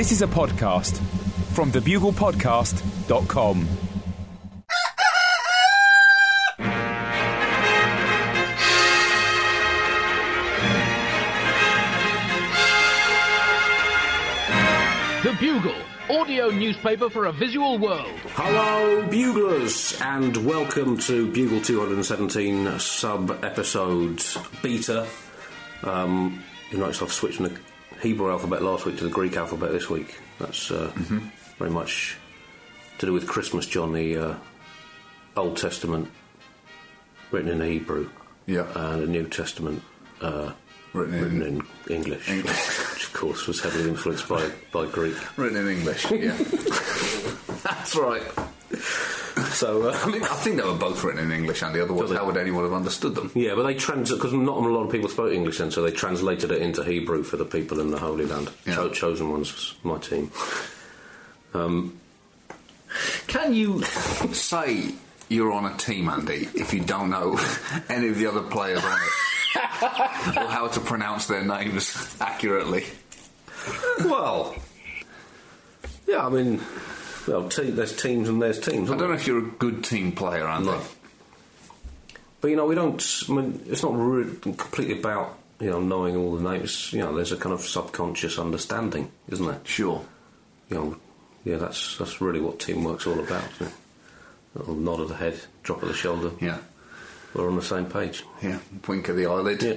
This is a podcast from thebuglepodcast.com. The Bugle, audio newspaper for a visual world. Hello, Buglers, and welcome to Bugle 217 sub episode beta. Um, you notice I've switched from the Hebrew alphabet last week to the Greek alphabet this week. That's uh, very much to do with Christmas, John, the uh, Old Testament written in Hebrew, Yeah. and the New Testament uh, Written in- written in English, English. which of course was heavily influenced by, by Greek. Written in English, yeah. That's right. So, uh, I, mean, I think they were both written in English, Andy, otherwise, how would anyone have understood them? Yeah, but they trans because not a lot of people spoke English then, so they translated it into Hebrew for the people in the Holy Land. Yeah. Cho- chosen ones, my team. Can you say you're on a team, Andy, if you don't know any of the other players on it? or how to pronounce their names accurately? well, yeah, I mean, well, te- there's teams and there's teams. I aren't don't know if you're a good team player, Andy. No. But you know, we don't. I mean, it's not re- completely about you know knowing all the names. You know, there's a kind of subconscious understanding, isn't there? Sure. You know, yeah, that's that's really what teamwork's all about. Isn't it? A little nod of the head, drop of the shoulder. Yeah. We're on the same page. Yeah. Wink of the eyelid. Yeah.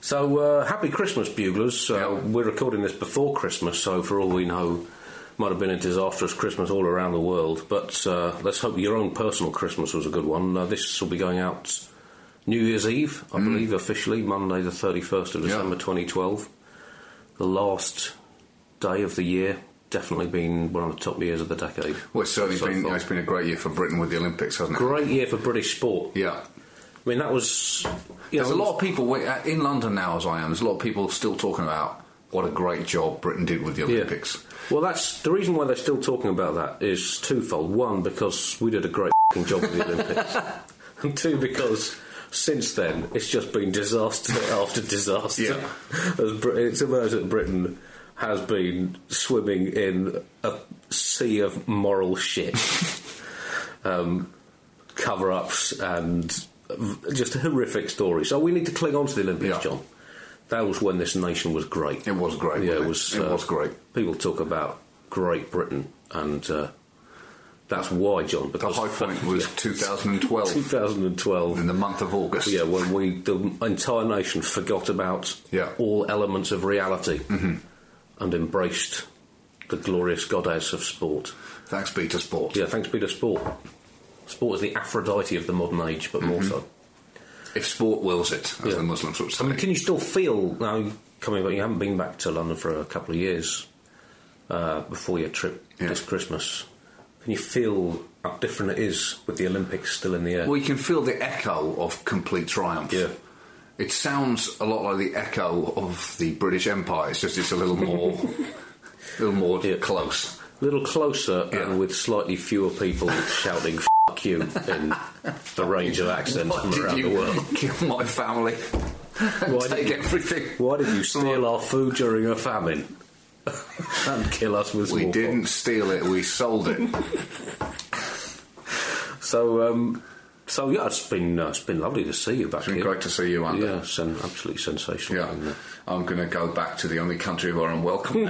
So, uh, happy Christmas, buglers. Uh, Yeah. We're recording this before Christmas, so for all we know, might have been a disastrous Christmas all around the world. But uh, let's hope your own personal Christmas was a good one. Uh, this will be going out New Year's Eve, I believe, officially, Monday, the 31st of Mm. Yeah. December 2012. The last day of the year. Definitely been one of the top years of the decade. Well, it's certainly so been, far. it's been a great year for Britain with the Olympics, hasn't it? Great year for British sport. Yeah. I mean, that was. You There's a know, lot of people uh, in London now, as I am. There's a lot of people still talking about what a great job Britain did with the Olympics. Well, that's the reason why they're still talking about that is twofold. One, because we did a great fing job with the Olympics, and two, because since then it's just been disaster after disaster. Yeah. It's emerged that Britain has been swimming in a sea of moral shit, um, cover-ups, and v- just horrific stories. So we need to cling on to the Olympics, Yeah. John. That was when this nation was great. It was great. Yeah, it wasn't. It uh, was great. People talk about Great Britain, and uh, that's why, John. The high point was 2012 2012. in the month of August. Yeah, when we the entire nation forgot about Yeah. all elements of reality Mm-hmm. and embraced the glorious goddess of sport. Thanks be to sport. Yeah, thanks be to sport. Sport is the Aphrodite of the modern age, but more so. If sport wills it, as Yeah. the Muslims would say. I mean, can you still feel now coming back? You haven't been back to London for a couple of years uh, before your trip Yeah. this Christmas. Can you feel how different it is with the Olympics still in the air? well, you can feel the echo of complete triumph. Yeah. It sounds a lot like the echo of the British Empire. It's just it's a little more, a little more Yeah. close. a little closer Yeah. and with slightly fewer people shouting "fuck you" in the range of accents from around the world. kill my family? and Why did take you- everything. Why did you steal our food during a famine and kill us with We didn't steal it. We sold it. So, um, so yeah, it's been uh, it's been lovely to see you back It's been here. great to see you, Andy. Yeah, it's absolutely sensational. Yeah, I'm going to go back to the only country where I'm welcome.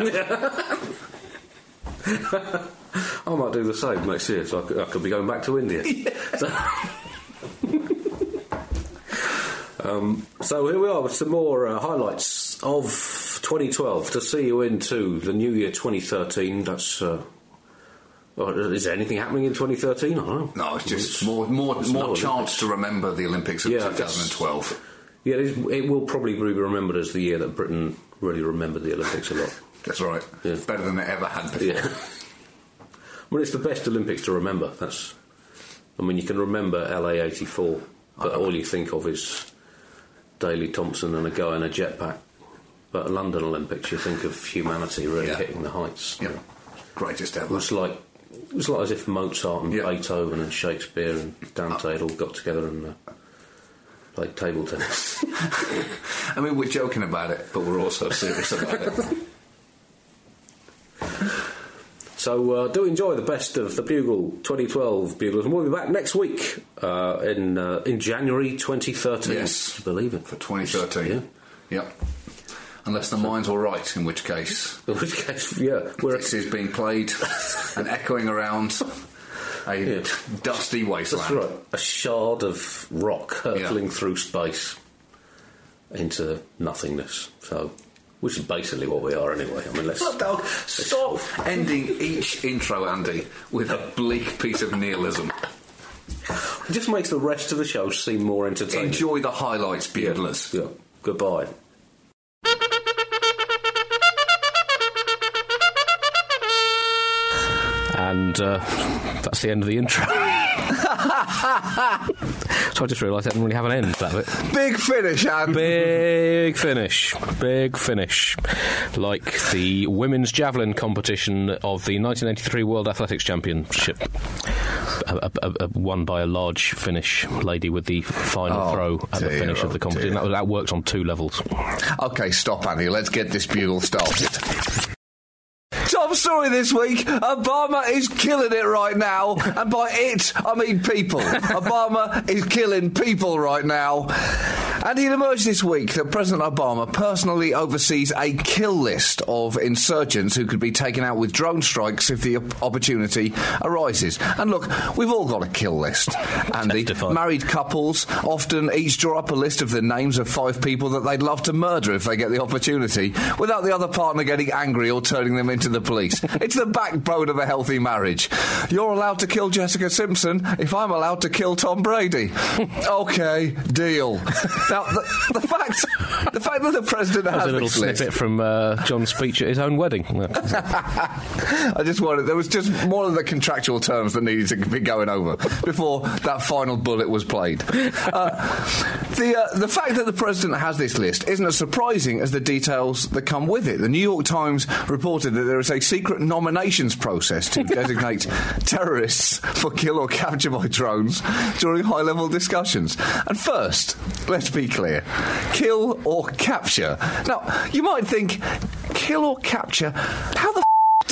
I might do the same next year, so I could, I could be going back to India. So, um, so here we are with some more uh, highlights of 2012 to see you into the new year 2013. That's. Uh, well, is there anything happening in 2013? I don't know. No, it's just more more it's more chance Olympics. to remember the Olympics of Yeah, 2012. Yeah, it, is, it will probably be remembered as the year that Britain really remembered the Olympics a lot. That's right. Yeah. Better than it ever had before. Yeah. well, it's the best Olympics to remember. That's. I mean, you can remember LA '84, but all you think of is Daley Thompson and a guy in a jetpack. But London Olympics, you think of humanity really Yeah. hitting the heights. Yeah. Greatest It ever. was like it was like as if Mozart and Yeah. Beethoven and Shakespeare and Dante had all got together and uh, played table tennis. I mean, we're joking about it, but we're also serious about it. So uh, do enjoy the best of the Bugle 2012 Buglers, and we'll be back next week uh, in uh, in January 2013. Yes. believe it. For 2013. Yeah. Yep. Unless the mine's all right, in which case In which case, yeah, we're this is being played and echoing around a Yeah. dusty wasteland. That's right. A shard of rock hurtling Yeah. through space into nothingness. So, which is basically what we are anyway. I mean, let's. Stop, dog. Stop ending each intro, Andy, with a bleak piece of nihilism. It just makes the rest of the show seem more entertaining. Enjoy the highlights, Buglers. Yeah. Goodbye. And uh, that's the end of the intro. so I just realised I didn't really have an end to that bit. Big finish, and Big finish. Big finish. Like the women's javelin competition of the 1983 World Athletics Championship. Uh, uh, uh, won by a large Finnish lady with the final Oh, throw at the dear, finish of oh, the competition. That, that worked on two levels. Okay, stop, Andy. Let's get this bugle started. Top story this week Obama is killing it right now. And by it, I mean people. Obama is killing people right now. And it emerged this week that President Obama personally oversees a kill list of insurgents who could be taken out with drone strikes if the opportunity arises. And look, we've all got a kill list. Andy, married couples often each draw up a list of the names of five people that they'd love to murder if they get the opportunity, without the other partner getting angry or turning them into the police. it's the backbone of a healthy marriage. You're allowed to kill Jessica Simpson if I'm allowed to kill Tom Brady. okay, deal. Now, the, the fact, the fact that the president That has a little this list, snippet from uh, John's speech at his own wedding. I just wanted. There was just more of the contractual terms that needed to be going over before that final bullet was played. Uh, the uh, the fact that the president has this list isn't as surprising as the details that come with it. The New York Times reported that there is a secret nominations process to designate terrorists for kill or capture by drones during high level discussions. And first, let's be clear: kill or capture. Now, you might think, kill or capture. How the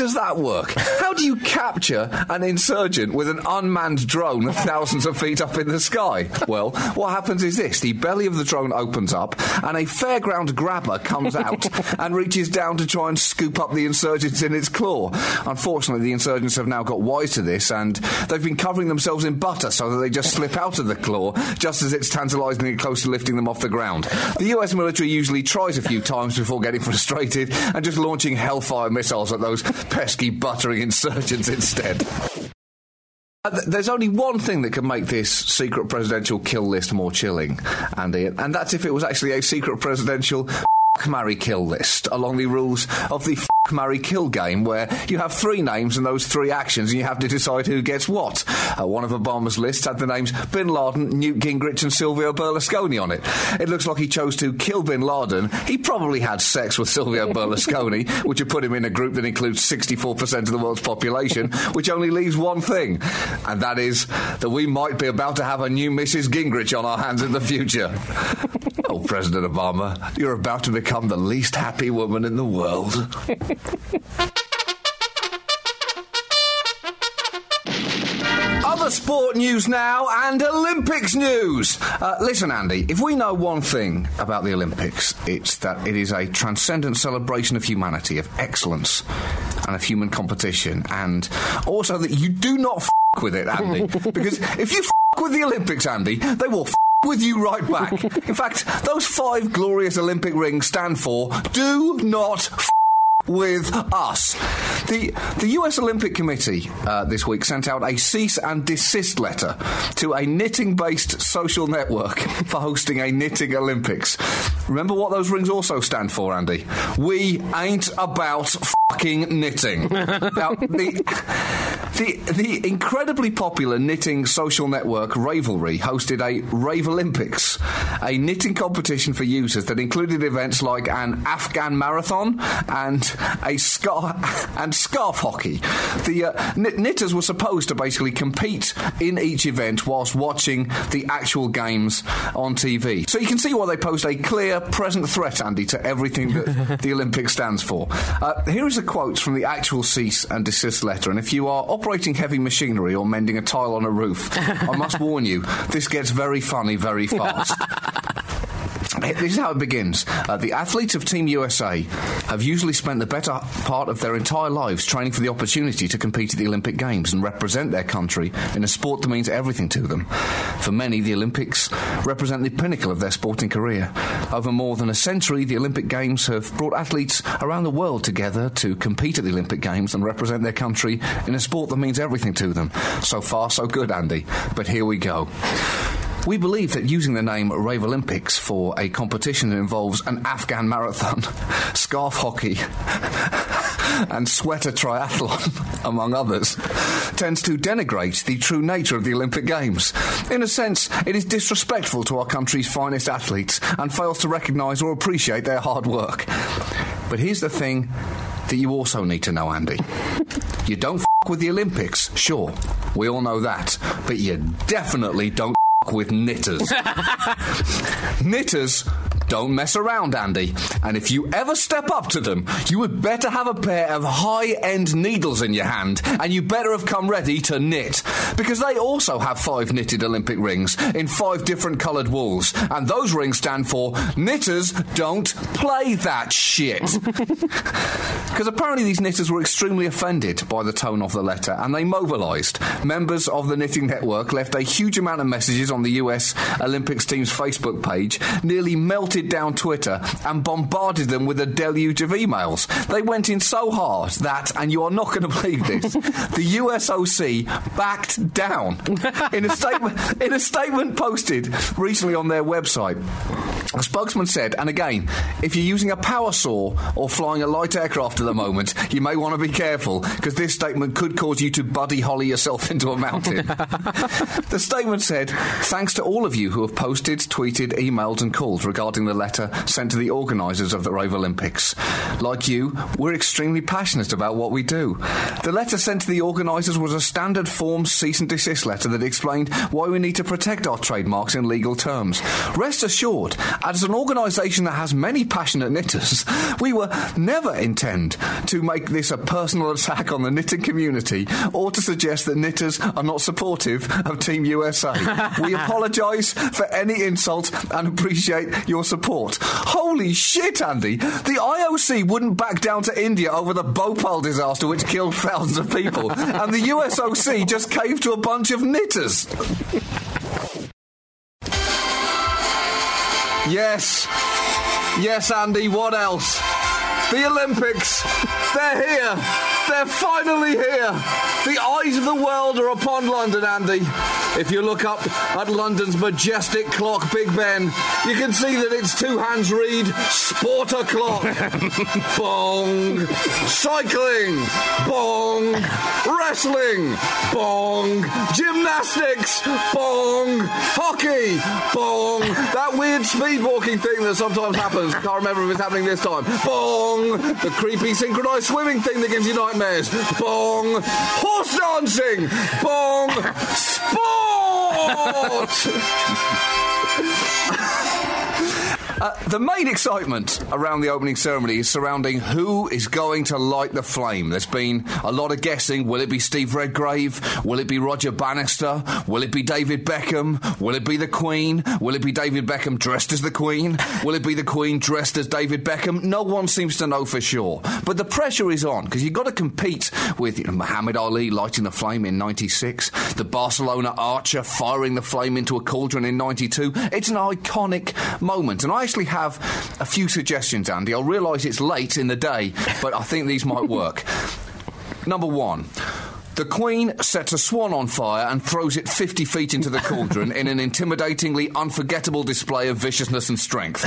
does that work? How do you capture an insurgent with an unmanned drone thousands of feet up in the sky? Well, what happens is this the belly of the drone opens up, and a fairground grabber comes out and reaches down to try and scoop up the insurgents in its claw. Unfortunately, the insurgents have now got wise to this, and they've been covering themselves in butter so that they just slip out of the claw just as it's tantalisingly close to lifting them off the ground. The US military usually tries a few times before getting frustrated and just launching hellfire missiles at those pesky buttering insurgents instead. Uh, th- There's only one thing that can make this secret presidential kill list more chilling, Andy, and that's if it was actually a secret presidential f- marry kill list along the rules of the f- marry kill game where you have three names and those three actions and you have to decide who gets what. Uh, one of Obama's lists had the names Bin Laden, Newt Gingrich and Silvio Berlusconi on it. It looks like he chose to kill Bin Laden. He probably had sex with Silvio Berlusconi, which would put him in a group that includes 64% of the world's population, which only leaves one thing, and that is that we might be about to have a new Mrs. Gingrich on our hands in the future. oh, President Obama, you're about to become the least happy woman in the world. Other sport news now and Olympics news. Uh, listen, Andy, if we know one thing about the Olympics, it's that it is a transcendent celebration of humanity, of excellence, and of human competition, and also that you do not f- with it, Andy. because if you f- with the Olympics, Andy, they will f- with you right back. In fact, those five glorious Olympic rings stand for do not f- with us. The the US Olympic Committee uh, this week sent out a cease and desist letter to a knitting based social network for hosting a knitting Olympics. Remember what those rings also stand for, Andy? We ain't about fucking knitting. now, the, The, the incredibly popular knitting social network Ravelry hosted a Ravelympics, a knitting competition for users that included events like an Afghan marathon and a scarf and scarf hockey. The uh, knit- knitters were supposed to basically compete in each event whilst watching the actual games on TV. So you can see why they pose a clear present threat, Andy, to everything that the Olympics stands for. Uh, here is a quote from the actual cease and desist letter, and if you are operating heavy machinery or mending a tile on a roof, I must warn you, this gets very funny very fast. This is how it begins. Uh, the athletes of Team USA have usually spent the better part of their entire lives training for the opportunity to compete at the Olympic Games and represent their country in a sport that means everything to them. For many, the Olympics represent the pinnacle of their sporting career. Over more than a century, the Olympic Games have brought athletes around the world together to compete at the Olympic Games and represent their country in a sport that means everything to them. So far, so good, Andy. But here we go. We believe that using the name Ravelympics for a competition that involves an Afghan marathon, scarf hockey, and sweater triathlon, among others, tends to denigrate the true nature of the Olympic Games. In a sense, it is disrespectful to our country's finest athletes and fails to recognise or appreciate their hard work. But here's the thing that you also need to know, Andy. You don't f with the Olympics, sure, we all know that, but you definitely don't with knitters. knitters don't mess around, Andy. And if you ever step up to them, you would better have a pair of high end needles in your hand, and you better have come ready to knit. Because they also have five knitted Olympic rings in five different coloured wools, and those rings stand for Knitters Don't Play That Shit. Because apparently these knitters were extremely offended by the tone of the letter, and they mobilised. Members of the Knitting Network left a huge amount of messages on the US Olympics team's Facebook page, nearly melted down Twitter, and bombarded them with a deluge of emails. They went in so hard that, and you are not going to believe this, the USOC backed down in a statement. In a statement posted recently on their website. A spokesman said, and again, if you're using a power saw or flying a light aircraft at the moment, you may want to be careful because this statement could cause you to buddy holly yourself into a mountain. the statement said, Thanks to all of you who have posted, tweeted, emailed, and called regarding the letter sent to the organisers of the Ravelympics. Like you, we're extremely passionate about what we do. The letter sent to the organisers was a standard form cease and desist letter that explained why we need to protect our trademarks in legal terms. Rest assured, as an organisation that has many passionate knitters, we were never intend to make this a personal attack on the knitting community or to suggest that knitters are not supportive of Team USA. we apologise for any insult and appreciate your support. Holy shit, Andy! The IOC wouldn't back down to India over the Bhopal disaster which killed thousands of people, and the USOC just caved to a bunch of knitters. Yes. Yes, Andy, what else? The Olympics. They're here. They're finally here. The eyes of the world are upon London, Andy. If you look up at London's majestic clock, Big Ben, you can see that its two hands read Sport o'clock. Bong. Cycling. Bong. Wrestling. Bong. Gymnastics. Bong. Hockey. Bong. That weird speed walking thing that sometimes happens. Can't remember if it's happening this time. Bong. The creepy synchronized swimming thing that gives you nightmares. Bong. Horse dancing. Bong. Sport. Uh, the main excitement around the opening ceremony is surrounding who is going to light the flame. There's been a lot of guessing. Will it be Steve Redgrave? Will it be Roger Bannister? Will it be David Beckham? Will it be the Queen? Will it be David Beckham dressed as the Queen? Will it be the Queen dressed as David Beckham? No one seems to know for sure. But the pressure is on because you've got to compete with you know, Muhammad Ali lighting the flame in 96, the Barcelona archer firing the flame into a cauldron in 92. It's an iconic moment. And I actually have a few suggestions, Andy. I realise it's late in the day, but I think these might work. Number one. The Queen sets a swan on fire and throws it 50 feet into the cauldron in an intimidatingly unforgettable display of viciousness and strength.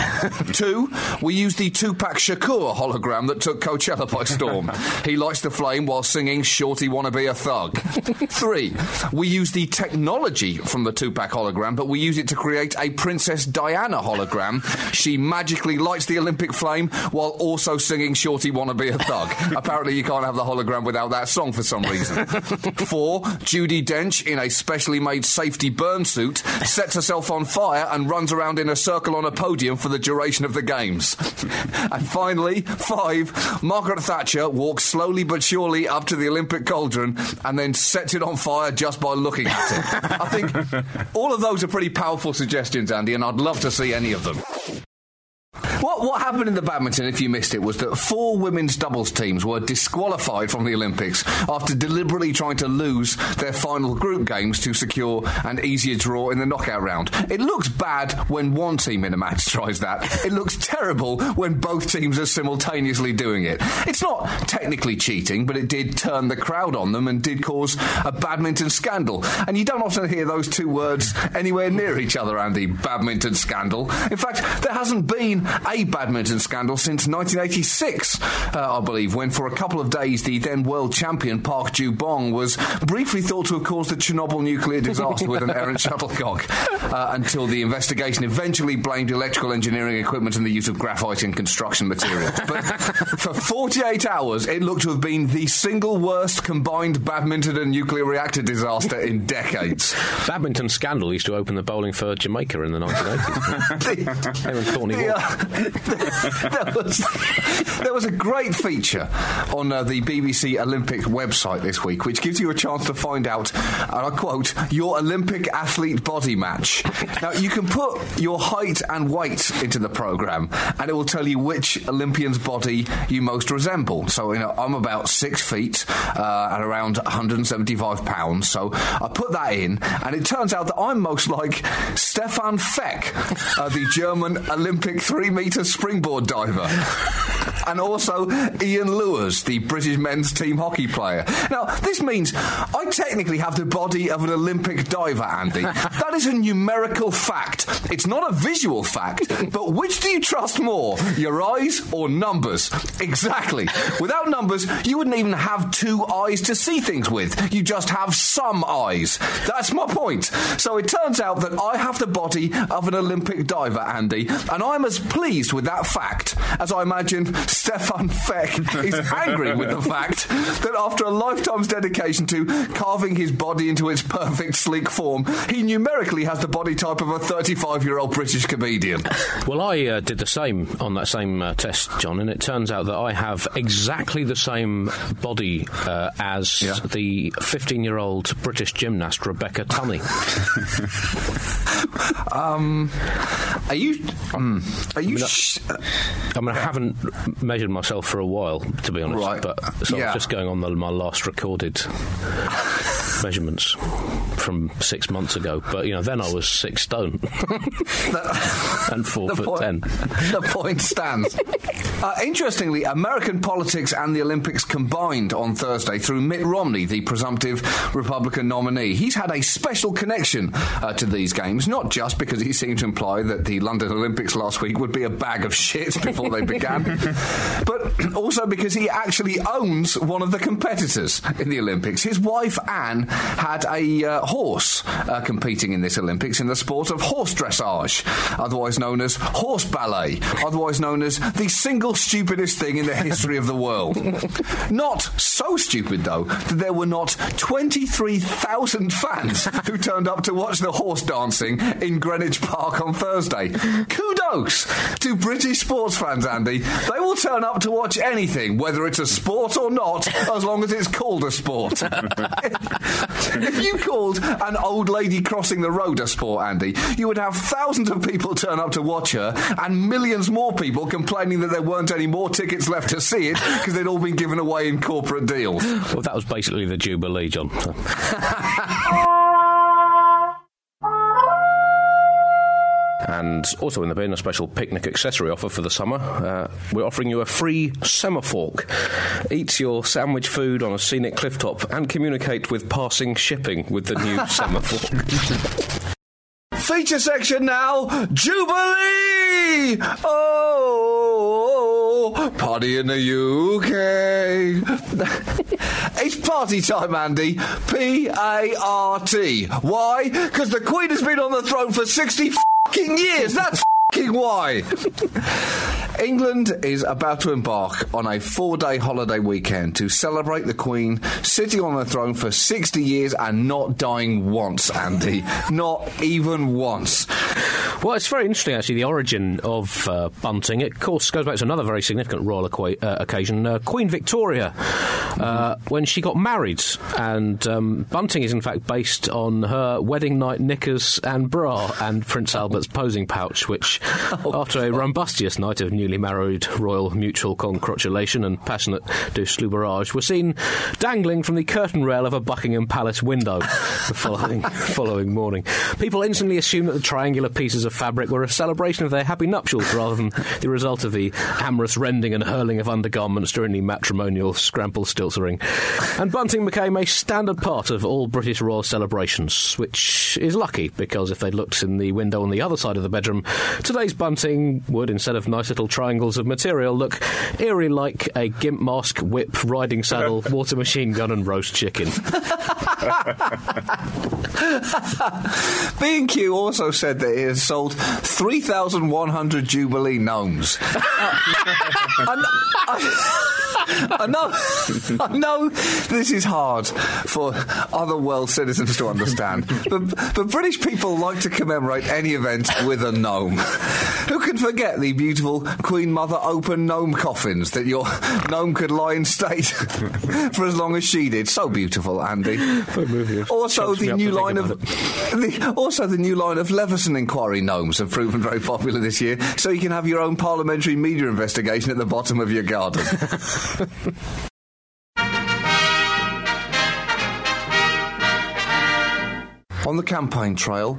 Two, we use the Tupac Shakur hologram that took Coachella by storm. He lights the flame while singing Shorty Wanna Be a Thug. Three, we use the technology from the Tupac hologram, but we use it to create a Princess Diana hologram. She magically lights the Olympic flame while also singing Shorty Wanna Be a Thug. Apparently, you can't have the hologram without that song for some reason. Four, Judi Dench, in a specially made safety burn suit, sets herself on fire and runs around in a circle on a podium for the duration of the games. And finally, five, Margaret Thatcher walks slowly but surely up to the Olympic cauldron and then sets it on fire just by looking at it. I think all of those are pretty powerful suggestions, Andy, and I'd love to see any of them. What, what happened in the badminton, if you missed it, was that four women's doubles teams were disqualified from the Olympics after deliberately trying to lose their final group games to secure an easier draw in the knockout round. It looks bad when one team in a match tries that. It looks terrible when both teams are simultaneously doing it. It's not technically cheating, but it did turn the crowd on them and did cause a badminton scandal. And you don't often hear those two words anywhere near each other, Andy. Badminton scandal. In fact, there hasn't been a badminton scandal since 1986, uh, I believe, when for a couple of days the then world champion Park Ju Bong was briefly thought to have caused the Chernobyl nuclear disaster with an errant shuttlecock, uh, until the investigation eventually blamed electrical engineering equipment and the use of graphite in construction materials. But for 48 hours, it looked to have been the single worst combined badminton and nuclear reactor disaster in decades. Badminton scandal used to open the bowling for Jamaica in the 1980s. Aaron Thorney The, uh, there, was, was a great feature on uh, the BBC Olympic website this week, which gives you a chance to find out, and I quote, your Olympic athlete body match. Now, you can put your height and weight into the programme, and it will tell you which Olympian's body you most resemble. So, you know, I'm about six feet uh, and around 175 pounds, so I put that in, and it turns out that I'm most like Stephan Feck, uh, the German Olympic three metre springboard diver. And also Ian Lewis, the British men's team hockey player. Now, this means I technically have the body of an Olympic diver, Andy. that is a numerical fact. It's not a visual fact, but which do you trust more, your eyes or numbers? Exactly. Without numbers, you wouldn't even have two eyes to see things with. You just have some eyes. That's my point. So it turns out that I have the body of an Olympic diver, Andy, and I'm as pleased with that fact as I imagine Stephan Feck is angry with the fact that after a lifetime's dedication to carving his body into its perfect, sleek form, he numerically has the body type of a 35 year old British comedian. Well, I uh, did the same on that same uh, test, John, and it turns out that I have exactly the same body uh, as Yeah. the 15 year old British gymnast Rebecca Tunney. Are you. mm, are you. Sh- I mean, I haven't measured myself for a while, to be honest, Right. but so Yeah. I'm just going on the, my last recorded measurements from six months ago. But, you know, then I was six stone and four the foot point, ten. the point stands. Uh, interestingly, American politics and the Olympics combined on Thursday through Mitt Romney, the presumptive Republican nominee. He's had a special connection uh, to these games, not just because he seemed to imply that the London Olympics last week would be a bag of shit before they began, but also because he actually owns one of the competitors in the Olympics. His wife, Anne, had a uh, horse uh, competing in this Olympics in the sport of horse dressage, otherwise known as horse ballet, otherwise known as the single stupidest thing in the history of the world. Not so stupid, though, that there were not 23,000 fans who turned up to watch the horse dancing in Greenwich Park on Thursday. Kudos to British sports fans, Andy. They will turn up to watch anything, whether it's a sport or not, as long as it's called a sport. if you called an old lady crossing the road a sport, Andy, you would have thousands of people turn up to watch her and millions more people complaining that there weren't any more tickets left to see it because they'd all been given away in corporate deals. Well, that was basically the Jubilee, John. And also in the bin, a special picnic accessory offer for the summer. Uh, we're offering you a free semaphore. Eat your sandwich food on a scenic cliff top and communicate with passing shipping with the new semaphore. Feature section now, Jubilee! Oh, party in the UK. it's party time, Andy. P A R T. Why? Because the Queen has been on the throne for 60 fucking years. That's fucking why. England is about to embark on a four day holiday weekend to celebrate the Queen sitting on the throne for 60 years and not dying once, Andy. not even once. Well, it's very interesting, actually, the origin of uh, bunting. It, of course, goes back to another very significant royal equa- uh, occasion, uh, Queen Victoria, uh, when she got married. And um, bunting is, in fact, based on her wedding night knickers and bra and Prince Albert's posing pouch, which, after a rumbustious night of newly married royal mutual congratulation and passionate douche were seen dangling from the curtain rail of a Buckingham Palace window the following, following morning. People instantly assumed that the triangular pieces of fabric were a celebration of their happy nuptials rather than the result of the amorous rending and hurling of undergarments during the matrimonial scramble stiltering. And bunting became a standard part of all British royal celebrations, which is lucky because if they'd looked in the window on the other side of the bedroom, today's bunting would, instead of nice little triangles of material, look eerie like a gimp mask, whip, riding saddle, water machine gun, and roast chicken. B&Q also said that it has sold 3,100 Jubilee gnomes. I, I, I know, I know this is hard for other world citizens to understand, but, but British people like to commemorate any event with a gnome. Who can forget the beautiful Queen Mother open gnome coffins that your gnome could lie in state for as long as she did? So beautiful, Andy. Also, the new line of the, also the new line of Leveson inquiry gnomes have proven very popular this year. So you can have your own parliamentary media investigation at the bottom of your garden. On the campaign trail,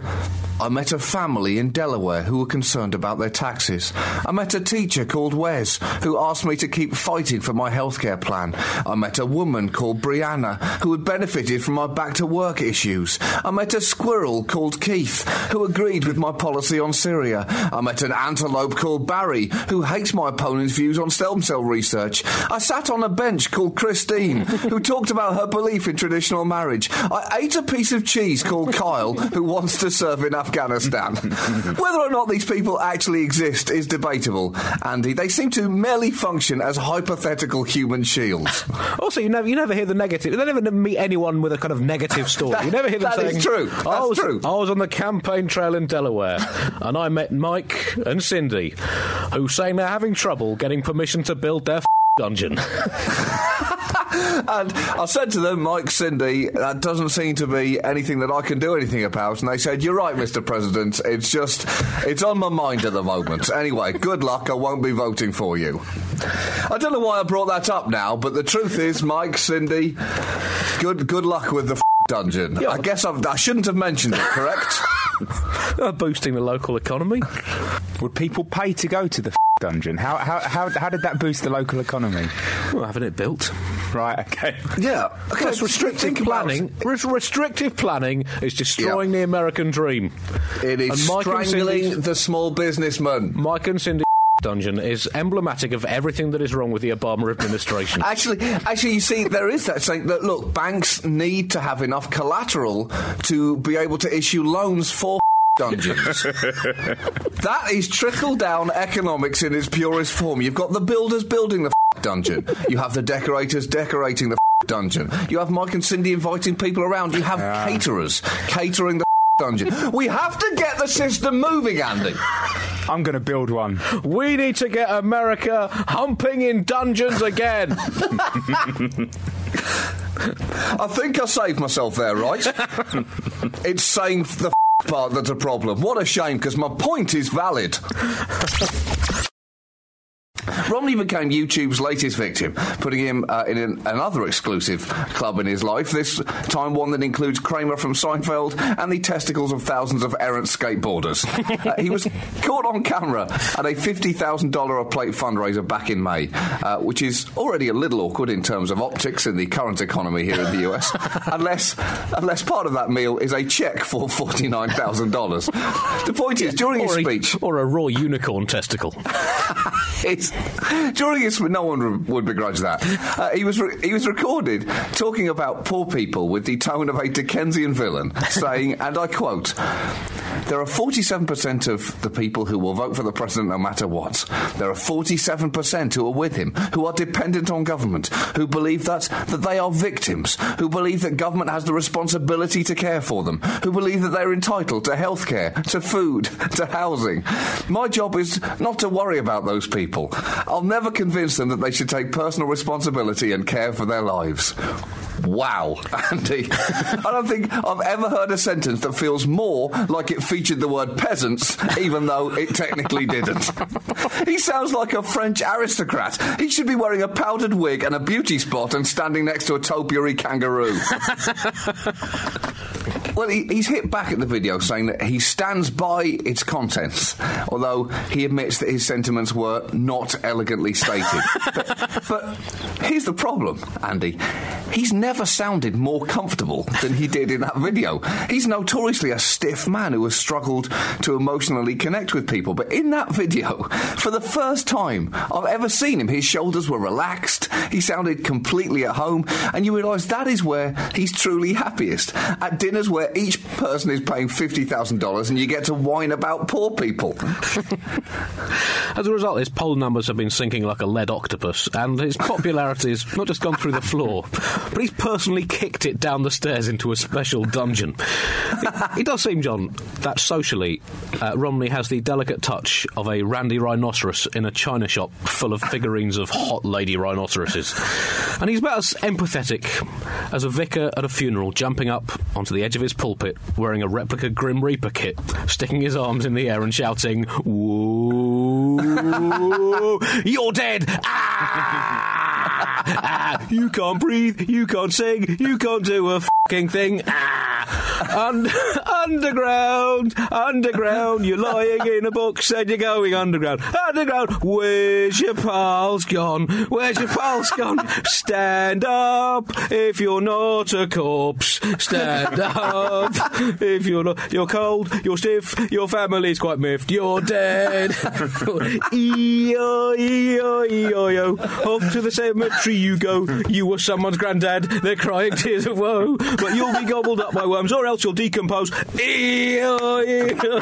I met a family in Delaware who were concerned about their taxes. I met a teacher called Wes who asked me to keep fighting for my healthcare plan. I met a woman called Brianna who had benefited from my back to work issues. I met a squirrel called Keith who agreed with my policy on Syria. I met an antelope called Barry who hates my opponent's views on stem cell research. I sat on a bench called Christine who talked about her belief in traditional marriage. I ate a piece of cheese called Kyle who wants to serve in Afghanistan. Whether or not these people actually exist is debatable, Andy. They seem to merely function as hypothetical human shields. Also, you never you never hear the negative. You never meet anyone with a kind of negative story. you never hear them That is saying, true. I That's was, true." I was on the campaign trail in Delaware, and I met Mike and Cindy, who saying they're having trouble getting permission to build their f- dungeon. And I said to them, Mike, Cindy, that doesn't seem to be anything that I can do anything about. And they said, You're right, Mr. President. It's just, it's on my mind at the moment. Anyway, good luck. I won't be voting for you. I don't know why I brought that up now, but the truth is, Mike, Cindy, good good luck with the f- dungeon. I guess I've, I shouldn't have mentioned it, correct? Uh, boosting the local economy. Would people pay to go to the f- dungeon? How, how, how, how did that boost the local economy? Well, having it built. Right, okay. yeah. Okay, Because restrictive planning, res- restrictive planning is destroying the American dream. It is And Mike and strangling Cindy's- the small businessman. Mike and Cindy dungeon is emblematic of everything that is wrong with the Obama administration. Actually, actually, you see, there is that saying that look, banks need to have enough collateral to be able to issue loans for dungeons. that is trickle down economics in its purest form. You've got the builders building the dungeon. You have the decorators decorating the dungeon. You have Mike and Cindy inviting people around. You have caterers catering the dungeon. We have to get the system moving, Andy. I'm going to build one. We need to get America humping in dungeons again. I think I saved myself there, right? it's saying the part that's a problem. What a shame, because my point is valid. Romney became YouTube's latest victim, putting him uh, in an, another exclusive club in his life, this time one that includes Kramer from Seinfeld and the testicles of thousands of errant skateboarders. uh, he was caught on camera at a $50,000 a plate fundraiser back in May, uh, which is already a little awkward in terms of optics in the current economy here in the US, unless, unless part of that meal is a check for $49,000. The point is, during his or, speech. or a raw unicorn testicle. It's, during his, no one would begrudge that. Uh, he was re- he was recorded talking about poor people with the tone of a Dickensian villain, saying, and I quote. There are 47% of the people who will vote for the president no matter what. There are 47% who are with him, who are dependent on government, who believe that, that they are victims, who believe that government has the responsibility to care for them, who believe that they're entitled to health care, to food, to housing. My job is not to worry about those people. I'll never convince them that they should take personal responsibility and care for their lives. Wow, Andy. I don't think I've ever heard a sentence that feels more like it featured the word peasants, even though it technically didn't. he sounds like a French aristocrat. He should be wearing a powdered wig and a beauty spot and standing next to a topiary kangaroo. Well, he, he's hit back at the video saying that he stands by its contents, although he admits that his sentiments were not elegantly stated. but, but here's the problem, Andy. He's never sounded more comfortable than he did in that video. He's notoriously a stiff man who has struggled to emotionally connect with people, but in that video, for the first time I've ever seen him, his shoulders were relaxed, he sounded completely at home, and you realise that is where he's truly happiest. At dinners where each person is paying $50,000 and you get to whine about poor people. As a result, his poll numbers have been sinking like a lead octopus, and his popularity has not just gone through the floor, but he's personally kicked it down the stairs into a special dungeon. It, it does seem, John, that socially, uh, Romney has the delicate touch of a randy rhinoceros in a china shop full of figurines of hot lady rhinoceroses. And he's about as empathetic as a vicar at a funeral jumping up onto the edge of his pulpit wearing a replica Grim Reaper kit, sticking his arms in the air and shouting, Whoa, you're dead! Ah! Ah! You can't breathe, you can't sing, you can't do a fucking thing. Ah! Und- underground, underground, you're lying in a box and you're going underground. Underground, where's your pals gone? Where's your pals gone? Stand up if you're not a corpse. Stand up if you're not. You're cold, you're stiff, your family's quite miffed, you're dead. E-O, E-O, E-O. Off to the cemetery you go. You were someone's granddad, they're crying tears of woe. But you'll be gobbled up by worms or else you'll decompose. E-O, E-O,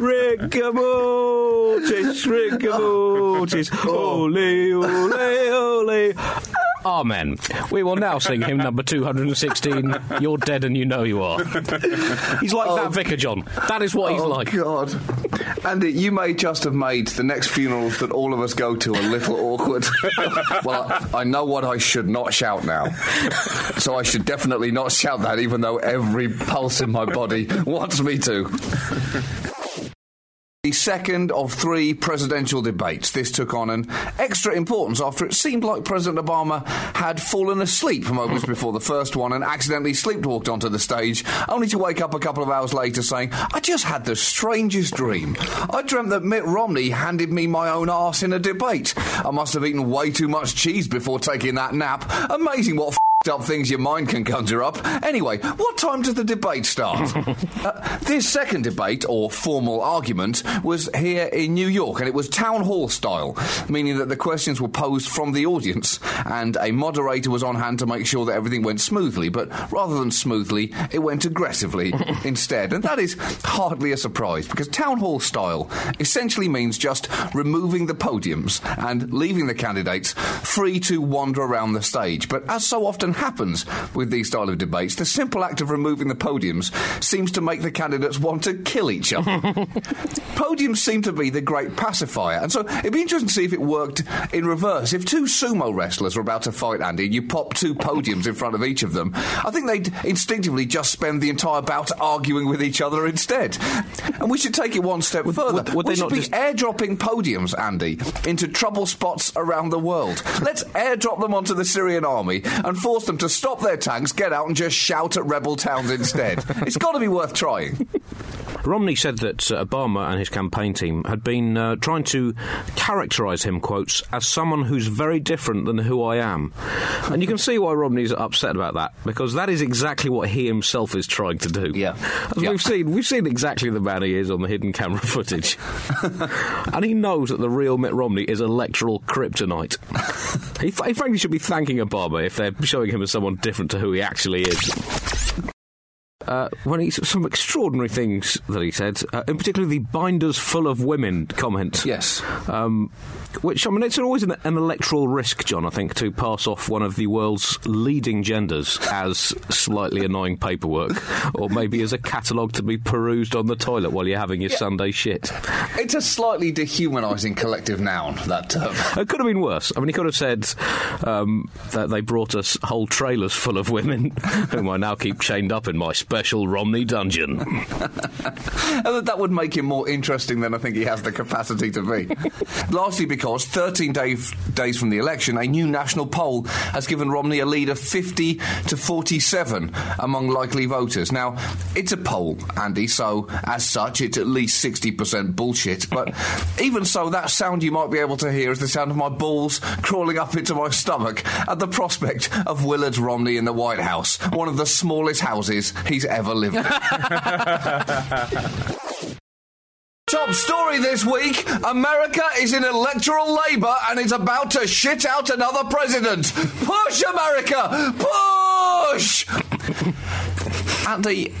Rigor mortis, rigor mortis. Oh. Ole, ole, ole. Amen. We will now sing hymn number 216, You're Dead and You Know You Are. He's like oh. that vicar, John. That is what he's oh, like. God. Andy, you may just have made the next funerals that all of us go to a little awkward. well, I know what I should not shout now. So I should definitely not shout that, even though every pulse in my body wants me to. The second of three presidential debates. This took on an extra importance after it seemed like President Obama had fallen asleep moments before the first one and accidentally sleepwalked onto the stage, only to wake up a couple of hours later saying, I just had the strangest dream. I dreamt that Mitt Romney handed me my own arse in a debate. I must have eaten way too much cheese before taking that nap. Amazing what up things your mind can conjure up. Anyway, what time does the debate start? uh, this second debate, or formal argument, was here in New York, and it was town hall style, meaning that the questions were posed from the audience, and a moderator was on hand to make sure that everything went smoothly. But rather than smoothly, it went aggressively instead. And that is hardly a surprise, because town hall style essentially means just removing the podiums and leaving the candidates free to wander around the stage. But as so often often happens with these style of debates, the simple act of removing the podiums seems to make the candidates want to kill each other. podiums seem to be the great pacifier, and so it'd be interesting to see if it worked in reverse. If two sumo wrestlers were about to fight, Andy, and you pop two podiums in front of each of them, I think they'd instinctively just spend the entire bout arguing with each other instead. And we should take it one step further. would- would we they should not be just- airdropping podiums, Andy, into trouble spots around the world. Let's airdrop them onto the Syrian army and force them to stop their tanks, get out, and just shout at rebel towns instead. it's got to be worth trying. Romney said that uh, Obama and his campaign team had been uh, trying to characterise him, quotes, as someone who's very different than who I am. And you can see why Romney's upset about that, because that is exactly what he himself is trying to do. Yeah. As Yeah. we've seen, we've seen exactly the man he is on the hidden camera footage. and he knows that the real Mitt Romney is electoral kryptonite. he, f- he frankly should be thanking Obama if they're showing him as someone different to who he actually is. Uh, when he some extraordinary things that he said, uh, in particular the "binders full of women" comment. Yes. Um, which I mean, it's always an, an electoral risk, John. I think to pass off one of the world's leading genders as slightly annoying paperwork, or maybe as a catalogue to be perused on the toilet while you're having your Sunday shit. It's a slightly dehumanising collective noun, that term. It could have been worse. I mean, he could have said um, that they brought us whole trailers full of women, whom I now keep chained up in my special Romney dungeon. And that- that would make him more interesting than I think he has the capacity to be. Largely because 13 day, days from the election, a new national poll has given Romney a lead of 50 to 47 among likely voters. Now, it's a poll, Andy, so as such, it's at least 60% bullshit. But even so, that sound you might be able to hear is the sound of my balls crawling up into my stomach at the prospect of Willard Romney in the White House, one of the smallest houses he's ever lived. Top story this week America is in electoral labour and is about to shit out another president. Push, America! Push! Andy,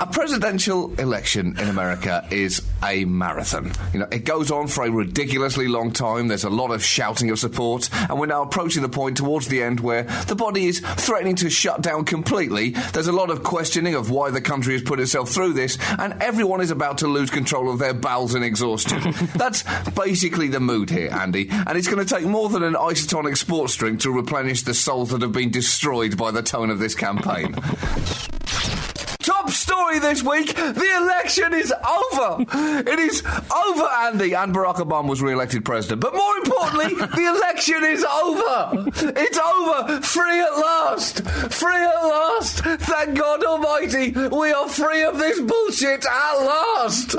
a presidential election in America is a marathon. You know, it goes on for a ridiculously long time. There's a lot of shouting of support, and we're now approaching the point towards the end where the body is threatening to shut down completely. There's a lot of questioning of why the country has put itself through this, and everyone is about to lose control of their bowels and exhaustion. That's basically the mood here, Andy, and it's going to take more than an isotonic sports drink to replenish the souls that have been destroyed by the tone of this campaign. Story this week the election is over. It is over, Andy. And Barack Obama was re elected president. But more importantly, the election is over. It's over. Free at last. Free at last. Thank God Almighty. We are free of this bullshit at last.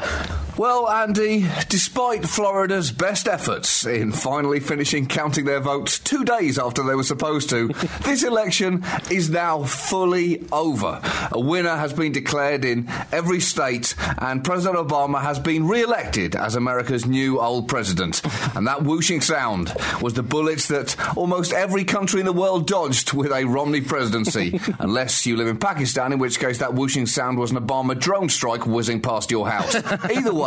Well, Andy, despite Florida's best efforts in finally finishing counting their votes two days after they were supposed to, this election is now fully over. A winner has been declared in every state, and President Obama has been re elected as America's new old president. And that whooshing sound was the bullets that almost every country in the world dodged with a Romney presidency. Unless you live in Pakistan, in which case that whooshing sound was an Obama drone strike whizzing past your house. Either way,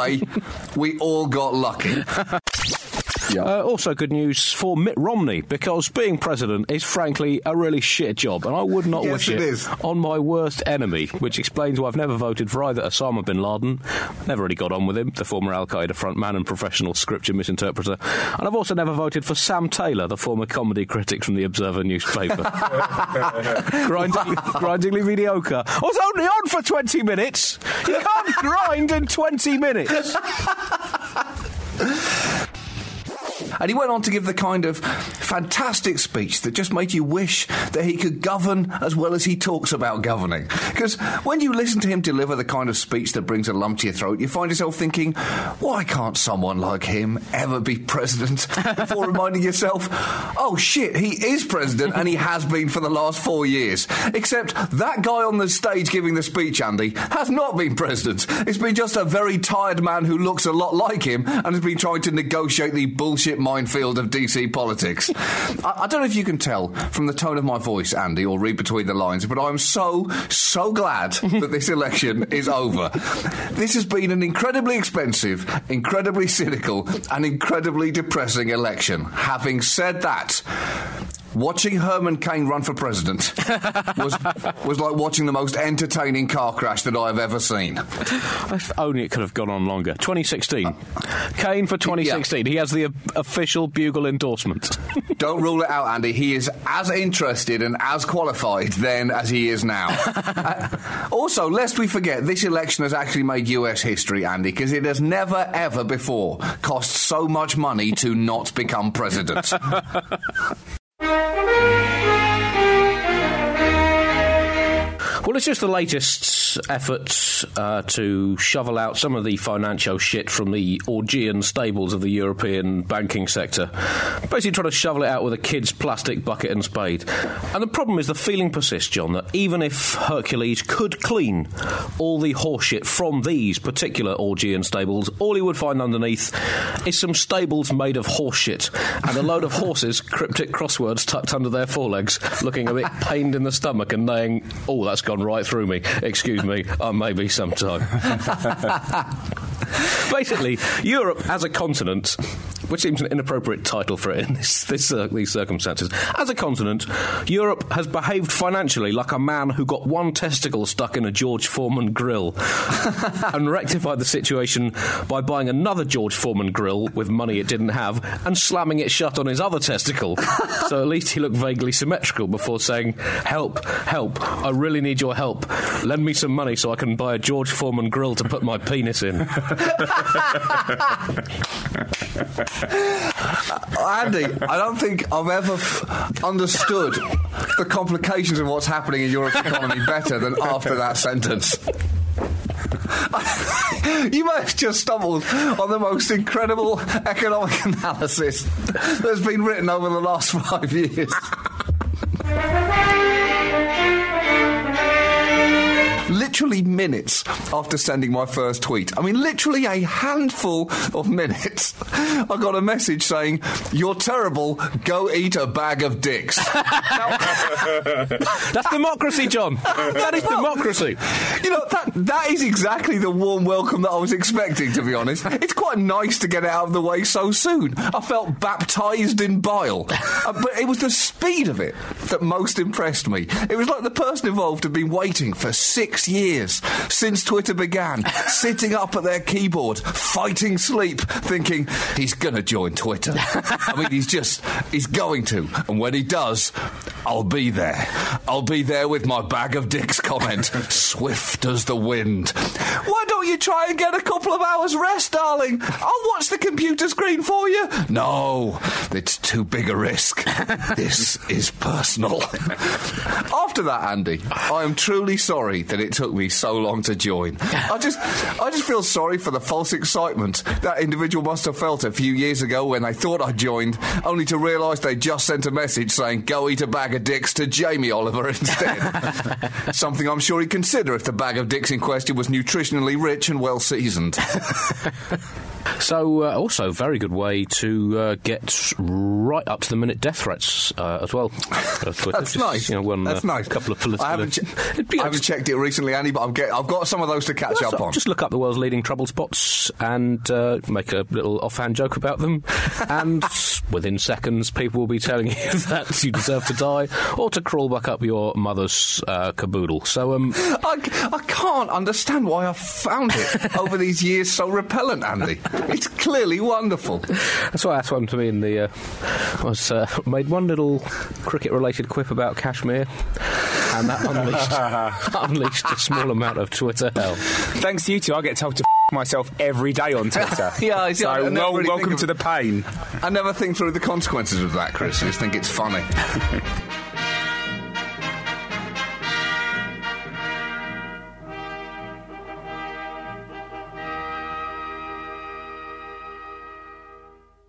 we all got lucky. Uh, also, good news for Mitt Romney because being president is frankly a really shit job, and I would not Yes, wish it on my worst enemy. Which explains why I've never voted for either Osama bin Laden, never really got on with him, the former Al Qaeda frontman and professional scripture misinterpreter, and I've also never voted for Sam Taylor, the former comedy critic from the Observer newspaper. grindingly, grindingly mediocre. I was only on for 20 minutes. You can't grind in 20 minutes. And he went on to give the kind of fantastic speech that just made you wish that he could govern as well as he talks about governing. Because when you listen to him deliver the kind of speech that brings a lump to your throat, you find yourself thinking, why can't someone like him ever be president? Before reminding yourself, oh shit, he is president and he has been for the last four years. Except that guy on the stage giving the speech, Andy, has not been president. It's been just a very tired man who looks a lot like him and has been trying to negotiate the bullshit minefield of DC politics. I, I don't know if you can tell from the tone of my voice, Andy, or read between the lines, but I'm so, so glad that this election is over. This has been an incredibly expensive, incredibly cynical, and incredibly depressing election. Having said that, watching Herman Cain run for president was was like watching the most entertaining car crash that I have ever seen. If only it could have gone on longer. 2016. Cain for 2016. He has the official bugle endorsement. Don't rule it out, Andy. He is as interested and as qualified then as he is now. Uh, also, lest we forget, this election has actually made US history, Andy, because it has never, ever before cost so much money to not become president. It's just the latest efforts uh, to shovel out some of the financial shit from the Augean stables of the European banking sector. Basically, trying to shovel it out with a kid's plastic bucket and spade. And the problem is the feeling persists, John, that even if Hercules could clean all the horseshit from these particular Augean stables, all he would find underneath is some stables made of horseshit and a load of horses, cryptic crosswords tucked under their forelegs, looking a bit pained in the stomach and saying, Oh, that's gone right through me. Excuse me, I uh, may be sometime. Basically, Europe as a continent, which seems an inappropriate title for it in this, this, uh, these circumstances, as a continent, Europe has behaved financially like a man who got one testicle stuck in a George Foreman grill and rectified the situation by buying another George Foreman grill with money it didn't have and slamming it shut on his other testicle. so at least he looked vaguely symmetrical before saying, Help, help, I really need your help. Lend me some money so I can buy a George Foreman grill to put my penis in. Andy, I don't think I've ever f- understood the complications of what's happening in Europe's economy better than after that sentence. you may have just stumbled on the most incredible economic analysis that's been written over the last five years. Literally minutes after sending my first tweet, I mean, literally a handful of minutes, I got a message saying, You're terrible, go eat a bag of dicks. That's democracy, John. That is democracy. You know, that that is exactly the warm welcome that I was expecting, to be honest. It's quite nice to get it out of the way so soon. I felt baptised in bile. Uh, but it was the speed of it that most impressed me. It was like the person involved had been waiting for six years since Twitter began, sitting up at their keyboard, fighting sleep, thinking, he's gonna join Twitter. I mean, he's just, he's going to. And when he does, I'll be there. I'll be there with my bag of dicks comment, swift as the wind. Why you try and get a couple of hours rest, darling? I'll watch the computer screen for you. No, it's too big a risk. This is personal. After that, Andy, I am truly sorry that it took me so long to join. I just, I just feel sorry for the false excitement that individual must have felt a few years ago when they thought I joined, only to realise they just sent a message saying "Go eat a bag of dicks" to Jamie Oliver instead. Something I'm sure he'd consider if the bag of dicks in question was nutritionally rich and well seasoned. So, uh, also, very good way to uh, get right up to the minute death threats uh, as well. That's Just, nice. You know, one, That's uh, nice. couple of political. I haven't, che- I haven't checked it recently, Andy, but I'm get, I've got some of those to catch Well, up on. Just look up the world's leading trouble spots and uh, make a little offhand joke about them, and within seconds, people will be telling you that you deserve to die or to crawl back up your mother's uh, caboodle. So, um, I, I can't understand why I've found it over these years so repellent, Andy. It's clearly wonderful. that's what that's happened to me in the. Uh, I was uh, made one little cricket-related quip about Kashmir, and that unleashed unleashed a small amount of Twitter hell. Thanks to you two, I get told to f- myself every day on Twitter. Yeah, I- so I never well, really welcome of- to the pain. I never think through the consequences of that, Chris. I just think it's funny.